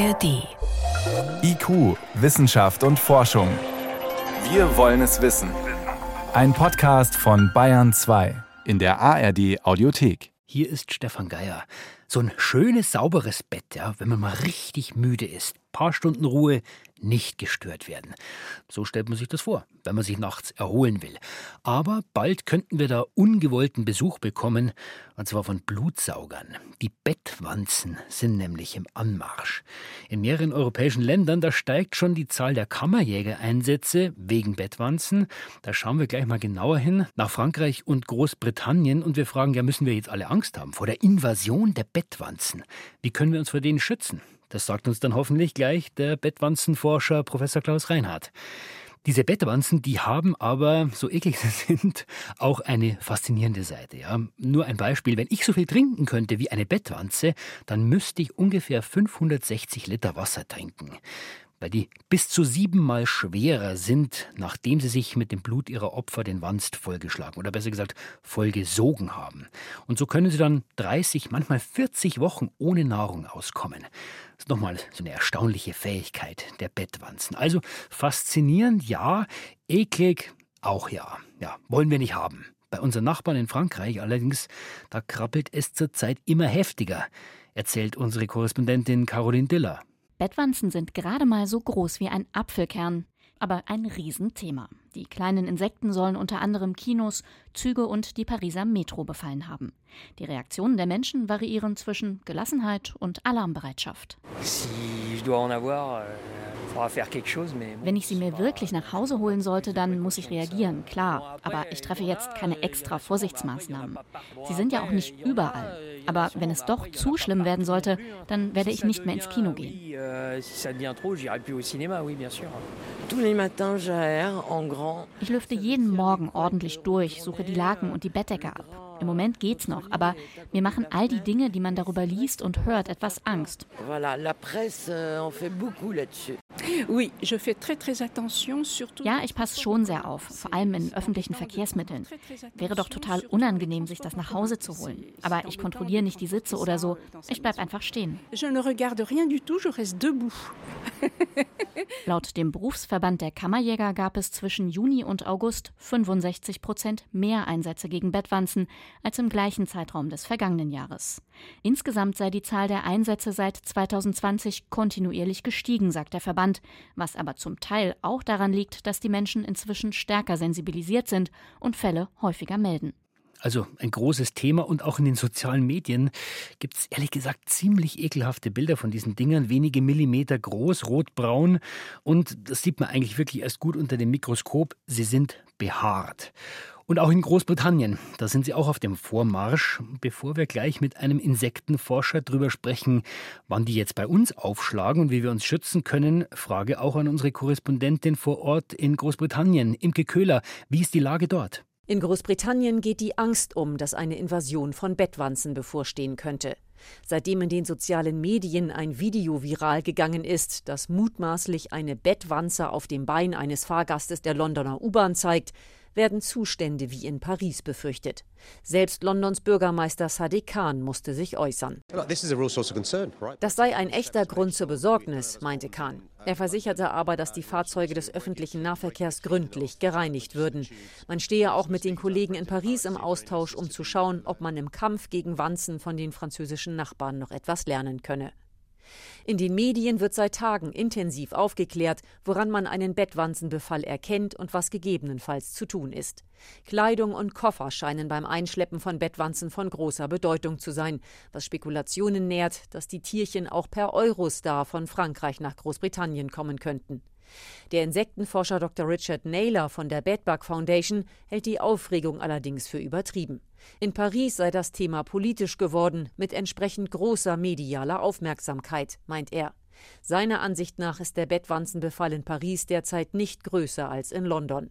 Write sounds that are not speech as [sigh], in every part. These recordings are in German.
ARD. IQ, Wissenschaft und Forschung. Wir wollen es wissen. Ein Podcast von Bayern 2 in der ARD Audiothek. Hier ist Stefan Geier. So ein schönes, sauberes Bett, ja, wenn man mal richtig müde ist. Paar Stunden Ruhe, nicht gestört werden. So stellt man sich das vor, wenn man sich nachts erholen will. Aber bald könnten wir da ungewollten Besuch bekommen, und zwar von Blutsaugern. Die Bettwanzen sind nämlich im Anmarsch. In mehreren europäischen Ländern, da steigt schon die Zahl der Kammerjägereinsätze wegen Bettwanzen. Da schauen wir gleich mal genauer hin nach Frankreich und Großbritannien und wir fragen, ja, müssen wir jetzt alle Angst haben vor der Invasion der Bettwanzen? Wie können wir uns vor denen schützen? Das sagt uns dann hoffentlich gleich der Bettwanzenforscher Professor Klaus Reinhardt. Diese Bettwanzen, die haben aber, so eklig sie sind, auch eine faszinierende Seite. Ja. Nur ein Beispiel, wenn ich so viel trinken könnte wie eine Bettwanze, dann müsste ich ungefähr 560 Liter Wasser trinken weil die bis zu siebenmal schwerer sind, nachdem sie sich mit dem Blut ihrer Opfer den Wanst vollgeschlagen oder besser gesagt vollgesogen haben. Und so können sie dann 30, manchmal 40 Wochen ohne Nahrung auskommen. Das ist nochmal so eine erstaunliche Fähigkeit der Bettwanzen. Also faszinierend, ja, eklig, auch ja. Ja, wollen wir nicht haben. Bei unseren Nachbarn in Frankreich allerdings, da krabbelt es zurzeit immer heftiger, erzählt unsere Korrespondentin Caroline Diller. Bettwanzen sind gerade mal so groß wie ein Apfelkern, aber ein Riesenthema. Die kleinen Insekten sollen unter anderem Kinos, Züge und die Pariser Metro befallen haben. Die Reaktionen der Menschen variieren zwischen Gelassenheit und Alarmbereitschaft. Si wenn ich sie mir wirklich nach Hause holen sollte, dann muss ich reagieren, klar. Aber ich treffe jetzt keine extra Vorsichtsmaßnahmen. Sie sind ja auch nicht überall. Aber wenn es doch zu schlimm werden sollte, dann werde ich nicht mehr ins Kino gehen. Ich lüfte jeden Morgen ordentlich durch, suche die Laken und die Bettdecke ab. Im Moment geht's noch, aber mir machen all die Dinge, die man darüber liest und hört, etwas Angst. Ja, ich passe schon sehr auf, vor allem in öffentlichen Verkehrsmitteln. Wäre doch total unangenehm, sich das nach Hause zu holen. Aber ich kontrolliere nicht die Sitze oder so. Ich bleibe einfach stehen. [laughs] Laut dem Berufsverband der Kammerjäger gab es zwischen Juni und August 65 Prozent mehr Einsätze gegen Bettwanzen als im gleichen Zeitraum des vergangenen Jahres. Insgesamt sei die Zahl der Einsätze seit 2020 kontinuierlich gestiegen, sagt der Verband, was aber zum Teil auch daran liegt, dass die Menschen inzwischen stärker sensibilisiert sind und Fälle häufiger melden. Also ein großes Thema und auch in den sozialen Medien gibt es ehrlich gesagt ziemlich ekelhafte Bilder von diesen Dingern, wenige Millimeter groß, rotbraun und das sieht man eigentlich wirklich erst gut unter dem Mikroskop, sie sind behaart. Und auch in Großbritannien, da sind sie auch auf dem Vormarsch. Bevor wir gleich mit einem Insektenforscher drüber sprechen, wann die jetzt bei uns aufschlagen und wie wir uns schützen können, frage auch an unsere Korrespondentin vor Ort in Großbritannien, Imke Köhler. Wie ist die Lage dort? In Großbritannien geht die Angst um, dass eine Invasion von Bettwanzen bevorstehen könnte. Seitdem in den sozialen Medien ein Video viral gegangen ist, das mutmaßlich eine Bettwanze auf dem Bein eines Fahrgastes der Londoner U-Bahn zeigt, werden Zustände wie in Paris befürchtet. Selbst Londons Bürgermeister Sadiq Khan musste sich äußern. Das sei ein echter Grund zur Besorgnis, meinte Khan. Er versicherte aber, dass die Fahrzeuge des öffentlichen Nahverkehrs gründlich gereinigt würden. Man stehe auch mit den Kollegen in Paris im Austausch, um zu schauen, ob man im Kampf gegen Wanzen von den französischen Nachbarn noch etwas lernen könne. In den Medien wird seit Tagen intensiv aufgeklärt, woran man einen Bettwanzenbefall erkennt und was gegebenenfalls zu tun ist. Kleidung und Koffer scheinen beim Einschleppen von Bettwanzen von großer Bedeutung zu sein, was Spekulationen nährt, dass die Tierchen auch per Eurostar von Frankreich nach Großbritannien kommen könnten. Der Insektenforscher Dr. Richard Naylor von der Bedbug Foundation hält die Aufregung allerdings für übertrieben. In Paris sei das Thema politisch geworden, mit entsprechend großer medialer Aufmerksamkeit, meint er. Seiner Ansicht nach ist der Bettwanzenbefall in Paris derzeit nicht größer als in London.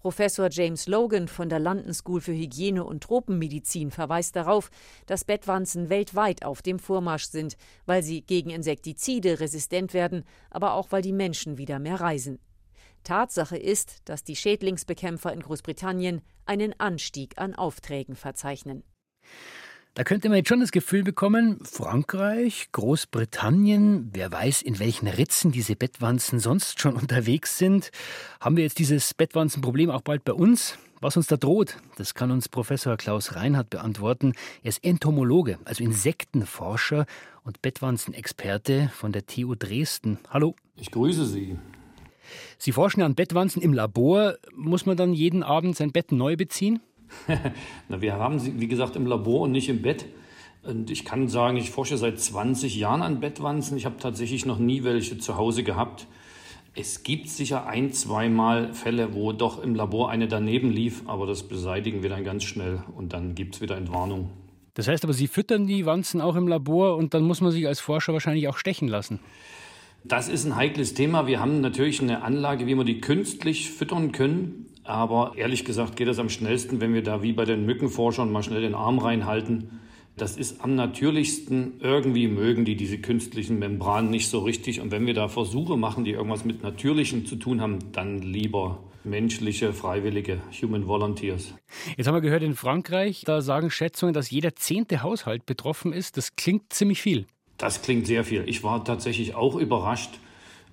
Professor James Logan von der London School für Hygiene und Tropenmedizin verweist darauf, dass Bettwanzen weltweit auf dem Vormarsch sind, weil sie gegen Insektizide resistent werden, aber auch weil die Menschen wieder mehr reisen. Tatsache ist, dass die Schädlingsbekämpfer in Großbritannien einen Anstieg an Aufträgen verzeichnen. Da könnte man jetzt schon das Gefühl bekommen, Frankreich, Großbritannien, wer weiß, in welchen Ritzen diese Bettwanzen sonst schon [laughs] unterwegs sind. Haben wir jetzt dieses Bettwanzenproblem auch bald bei uns? Was uns da droht, das kann uns Professor Klaus Reinhardt beantworten. Er ist Entomologe, also Insektenforscher und Bettwanzenexperte von der TU Dresden. Hallo. Ich grüße Sie. Sie forschen an Bettwanzen im Labor. Muss man dann jeden Abend sein Bett neu beziehen? [laughs] Na, wir haben sie, wie gesagt, im Labor und nicht im Bett. Und ich kann sagen, ich forsche seit 20 Jahren an Bettwanzen. Ich habe tatsächlich noch nie welche zu Hause gehabt. Es gibt sicher ein, zweimal Fälle, wo doch im Labor eine daneben lief, aber das beseitigen wir dann ganz schnell und dann gibt es wieder Entwarnung. Das heißt aber, Sie füttern die Wanzen auch im Labor und dann muss man sich als Forscher wahrscheinlich auch stechen lassen. Das ist ein heikles Thema. Wir haben natürlich eine Anlage, wie wir die künstlich füttern können. Aber ehrlich gesagt geht das am schnellsten, wenn wir da wie bei den Mückenforschern mal schnell den Arm reinhalten. Das ist am natürlichsten. Irgendwie mögen die diese künstlichen Membranen nicht so richtig. Und wenn wir da Versuche machen, die irgendwas mit Natürlichem zu tun haben, dann lieber menschliche, freiwillige Human Volunteers. Jetzt haben wir gehört, in Frankreich, da sagen Schätzungen, dass jeder zehnte Haushalt betroffen ist. Das klingt ziemlich viel. Das klingt sehr viel. Ich war tatsächlich auch überrascht.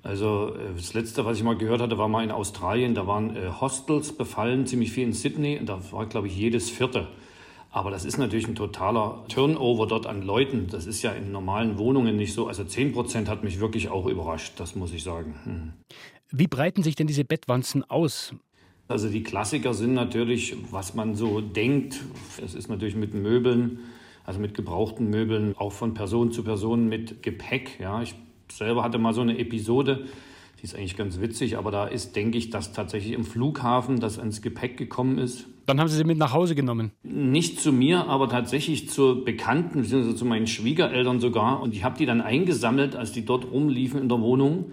Also äh, das Letzte, was ich mal gehört hatte, war mal in Australien. Da waren äh, Hostels befallen, ziemlich viel in Sydney. Und da war, glaube ich, jedes vierte. Aber das ist natürlich ein totaler Turnover dort an Leuten. Das ist ja in normalen Wohnungen nicht so. Also 10 Prozent hat mich wirklich auch überrascht, das muss ich sagen. Hm. Wie breiten sich denn diese Bettwanzen aus? Also die Klassiker sind natürlich, was man so denkt. Es ist natürlich mit Möbeln also mit gebrauchten Möbeln, auch von Person zu Person mit Gepäck. Ja, ich selber hatte mal so eine Episode, die ist eigentlich ganz witzig, aber da ist, denke ich, dass tatsächlich im Flughafen das ans Gepäck gekommen ist. Dann haben Sie sie mit nach Hause genommen? Nicht zu mir, aber tatsächlich zu Bekannten, beziehungsweise zu meinen Schwiegereltern sogar. Und ich habe die dann eingesammelt, als die dort rumliefen in der Wohnung.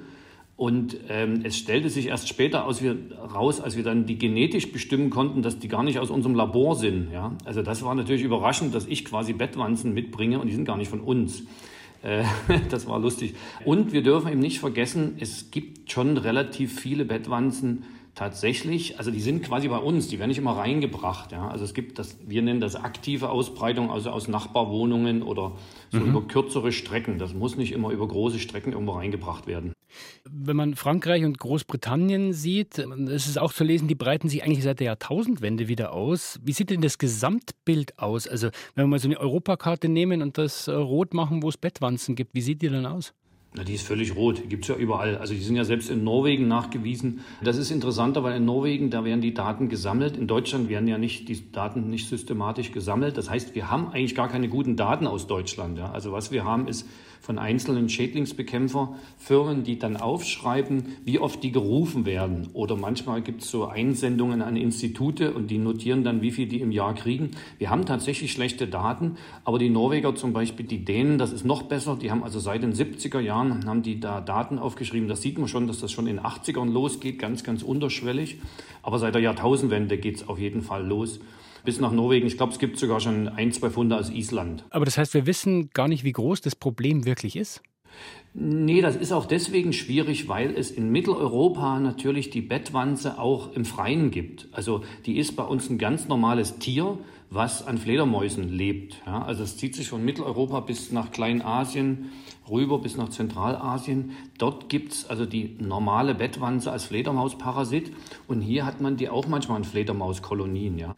Und ähm, es stellte sich erst später aus, wir, raus, als wir dann die genetisch bestimmen konnten, dass die gar nicht aus unserem Labor sind. Ja? Also das war natürlich überraschend, dass ich quasi Bettwanzen mitbringe und die sind gar nicht von uns. Äh, [laughs] das war lustig. Und wir dürfen eben nicht vergessen, es gibt schon relativ viele Bettwanzen, tatsächlich, also die sind quasi bei uns, die werden nicht immer reingebracht. Ja? Also es gibt das, wir nennen das aktive Ausbreitung, also aus Nachbarwohnungen oder so mhm. über kürzere Strecken. Das muss nicht immer über große Strecken irgendwo reingebracht werden. Wenn man Frankreich und Großbritannien sieht, ist es auch zu lesen, die breiten sich eigentlich seit der Jahrtausendwende wieder aus. Wie sieht denn das Gesamtbild aus? Also wenn wir mal so eine Europakarte nehmen und das äh, rot machen, wo es Bettwanzen gibt, wie sieht die dann aus? Na, die ist völlig rot. Die gibt es ja überall. Also die sind ja selbst in Norwegen nachgewiesen. Das ist interessanter, weil in Norwegen, da werden die Daten gesammelt. In Deutschland werden ja nicht die Daten nicht systematisch gesammelt. Das heißt, wir haben eigentlich gar keine guten Daten aus Deutschland. Ja. Also was wir haben, ist von einzelnen Schädlingsbekämpferfirmen, die dann aufschreiben, wie oft die gerufen werden. Oder manchmal gibt es so Einsendungen an Institute und die notieren dann, wie viel die im Jahr kriegen. Wir haben tatsächlich schlechte Daten, aber die Norweger zum Beispiel, die Dänen, das ist noch besser. Die haben also seit den 70er Jahren haben die da Daten aufgeschrieben. Das sieht man schon, dass das schon in den 80ern losgeht, ganz, ganz unterschwellig. Aber seit der Jahrtausendwende geht es auf jeden Fall los bis nach Norwegen. Ich glaube, es gibt sogar schon ein, zwei Funde aus Island. Aber das heißt, wir wissen gar nicht, wie groß das Problem wirklich ist? Nee, das ist auch deswegen schwierig, weil es in Mitteleuropa natürlich die Bettwanze auch im Freien gibt. Also die ist bei uns ein ganz normales Tier, was an Fledermäusen lebt. Ja, also es zieht sich von Mitteleuropa bis nach Kleinasien rüber bis nach Zentralasien. Dort gibt es also die normale Bettwanze als Fledermausparasit und hier hat man die auch manchmal in Fledermauskolonien. Ja.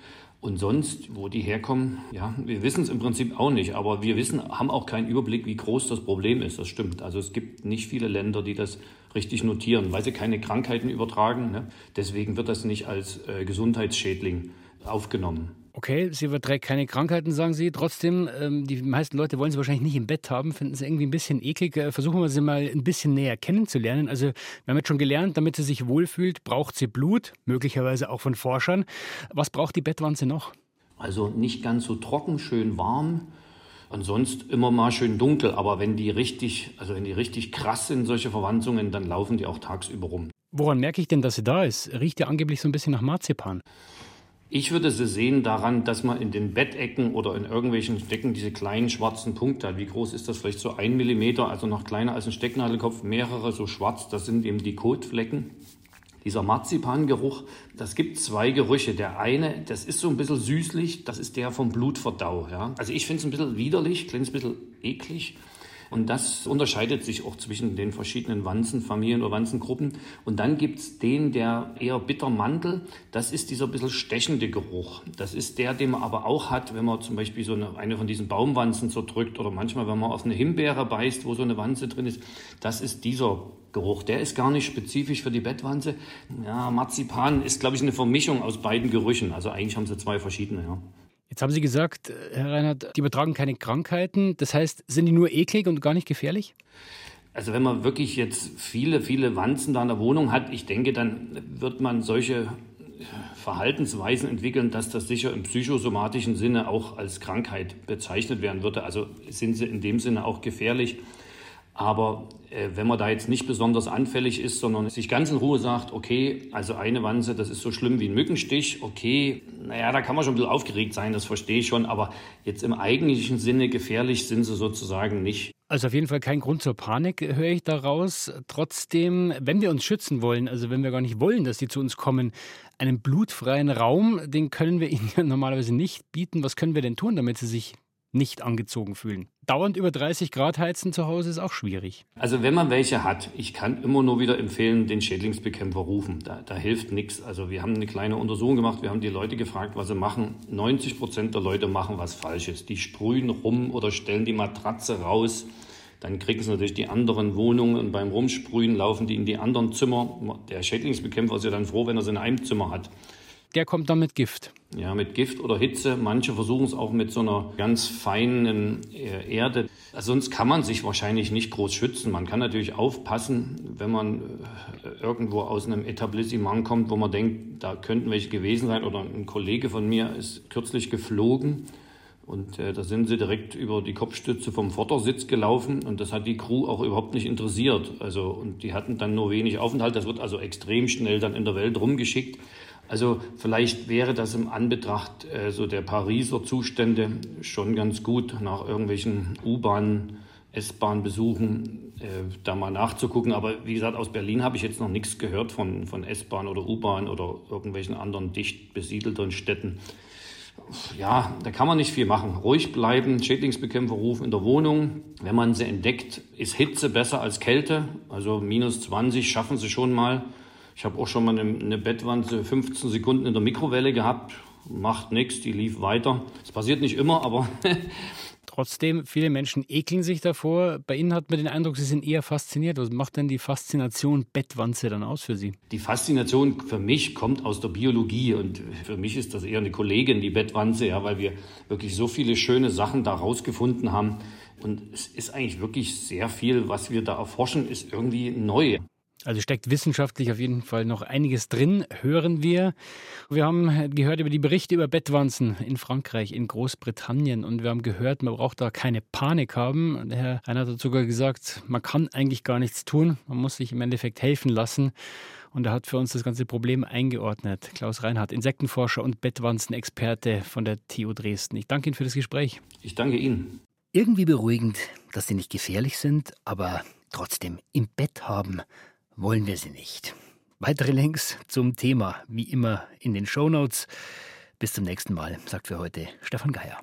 Und sonst, wo die herkommen, ja, wir wissen es im Prinzip auch nicht, aber wir wissen, haben auch keinen Überblick, wie groß das Problem ist. Das stimmt. Also es gibt nicht viele Länder, die das richtig notieren, weil sie keine Krankheiten übertragen. Ne? Deswegen wird das nicht als äh, Gesundheitsschädling aufgenommen. Okay, sie überträgt keine Krankheiten, sagen Sie. Trotzdem, ähm, die meisten Leute wollen sie wahrscheinlich nicht im Bett haben, finden sie irgendwie ein bisschen eklig. Äh, versuchen wir sie mal ein bisschen näher kennenzulernen. Also, wir haben jetzt schon gelernt, damit sie sich wohlfühlt, braucht sie Blut, möglicherweise auch von Forschern. Was braucht die Bettwanze noch? Also nicht ganz so trocken, schön warm. Ansonsten immer mal schön dunkel, aber wenn die richtig, also wenn die richtig krass sind, solche Verwanzungen, dann laufen die auch tagsüber rum. Woran merke ich denn, dass sie da ist? Riecht ja angeblich so ein bisschen nach Marzipan. Ich würde sie sehen daran, dass man in den Bettecken oder in irgendwelchen Stecken diese kleinen schwarzen Punkte hat. Wie groß ist das? Vielleicht so ein Millimeter, also noch kleiner als ein Stecknadelkopf, mehrere so schwarz. Das sind eben die Kotflecken. Dieser Marzipangeruch, das gibt zwei Gerüche. Der eine, das ist so ein bisschen süßlich, das ist der vom Blutverdau. Ja? Also ich finde es ein bisschen widerlich, klingt ein bisschen eklig. Und das unterscheidet sich auch zwischen den verschiedenen Wanzenfamilien oder Wanzengruppen. Und dann gibt es den, der eher bittermantel, das ist dieser bisschen stechende Geruch. Das ist der, den man aber auch hat, wenn man zum Beispiel so eine, eine von diesen Baumwanzen zerdrückt oder manchmal, wenn man auf eine Himbeere beißt, wo so eine Wanze drin ist. Das ist dieser Geruch. Der ist gar nicht spezifisch für die Bettwanze. Ja, Marzipan ist, glaube ich, eine Vermischung aus beiden Gerüchen. Also eigentlich haben sie zwei verschiedene, ja. Jetzt haben Sie gesagt, Herr Reinhardt, die übertragen keine Krankheiten. Das heißt, sind die nur eklig und gar nicht gefährlich? Also wenn man wirklich jetzt viele, viele Wanzen da in der Wohnung hat, ich denke, dann wird man solche Verhaltensweisen entwickeln, dass das sicher im psychosomatischen Sinne auch als Krankheit bezeichnet werden würde. Also sind sie in dem Sinne auch gefährlich. Aber äh, wenn man da jetzt nicht besonders anfällig ist, sondern sich ganz in Ruhe sagt, okay, also eine Wanze, das ist so schlimm wie ein Mückenstich, okay, naja, da kann man schon ein bisschen aufgeregt sein, das verstehe ich schon, aber jetzt im eigentlichen Sinne gefährlich sind sie sozusagen nicht. Also auf jeden Fall kein Grund zur Panik, höre ich daraus. Trotzdem, wenn wir uns schützen wollen, also wenn wir gar nicht wollen, dass die zu uns kommen, einen blutfreien Raum, den können wir ihnen normalerweise nicht bieten. Was können wir denn tun, damit sie sich nicht angezogen fühlen. Dauernd über 30 Grad heizen zu Hause ist auch schwierig. Also wenn man welche hat, ich kann immer nur wieder empfehlen, den Schädlingsbekämpfer rufen. Da, da hilft nichts. Also wir haben eine kleine Untersuchung gemacht, wir haben die Leute gefragt, was sie machen. 90 Prozent der Leute machen was Falsches. Die sprühen rum oder stellen die Matratze raus. Dann kriegen sie natürlich die anderen Wohnungen und beim Rumsprühen laufen die in die anderen Zimmer. Der Schädlingsbekämpfer ist ja dann froh, wenn er sie in einem Zimmer hat der kommt dann mit Gift. Ja, mit Gift oder Hitze. Manche versuchen es auch mit so einer ganz feinen äh, Erde. Also sonst kann man sich wahrscheinlich nicht groß schützen. Man kann natürlich aufpassen, wenn man äh, irgendwo aus einem Etablissement kommt, wo man denkt, da könnten welche gewesen sein. Oder ein Kollege von mir ist kürzlich geflogen. Und äh, da sind sie direkt über die Kopfstütze vom Vordersitz gelaufen und das hat die Crew auch überhaupt nicht interessiert. Also, und die hatten dann nur wenig Aufenthalt. Das wird also extrem schnell dann in der Welt rumgeschickt. Also vielleicht wäre das im Anbetracht äh, so der Pariser Zustände schon ganz gut, nach irgendwelchen U-Bahn, S-Bahn-Besuchen äh, da mal nachzugucken. Aber wie gesagt, aus Berlin habe ich jetzt noch nichts gehört von, von S-Bahn oder U-Bahn oder irgendwelchen anderen dicht besiedelten Städten. Ja, da kann man nicht viel machen. Ruhig bleiben, Schädlingsbekämpfer rufen in der Wohnung. Wenn man sie entdeckt, ist Hitze besser als Kälte. Also minus 20 schaffen sie schon mal. Ich habe auch schon mal eine, eine Bettwanze 15 Sekunden in der Mikrowelle gehabt. Macht nichts, die lief weiter. Es passiert nicht immer, aber. [laughs] Trotzdem, viele Menschen ekeln sich davor. Bei Ihnen hat man den Eindruck, Sie sind eher fasziniert. Was macht denn die Faszination Bettwanze dann aus für Sie? Die Faszination für mich kommt aus der Biologie und für mich ist das eher eine Kollegin, die Bettwanze, ja, weil wir wirklich so viele schöne Sachen da rausgefunden haben. Und es ist eigentlich wirklich sehr viel, was wir da erforschen, ist irgendwie neu. Also steckt wissenschaftlich auf jeden Fall noch einiges drin, hören wir. Wir haben gehört über die Berichte über Bettwanzen in Frankreich, in Großbritannien und wir haben gehört, man braucht da keine Panik haben. Und Herr Reinhardt hat sogar gesagt, man kann eigentlich gar nichts tun, man muss sich im Endeffekt helfen lassen. Und er hat für uns das ganze Problem eingeordnet. Klaus Reinhardt, Insektenforscher und Bettwanzenexperte von der TU Dresden. Ich danke Ihnen für das Gespräch. Ich danke Ihnen. Irgendwie beruhigend, dass sie nicht gefährlich sind, aber trotzdem im Bett haben wollen wir sie nicht. Weitere Links zum Thema wie immer in den Show Notes. Bis zum nächsten Mal, sagt für heute Stefan Geier.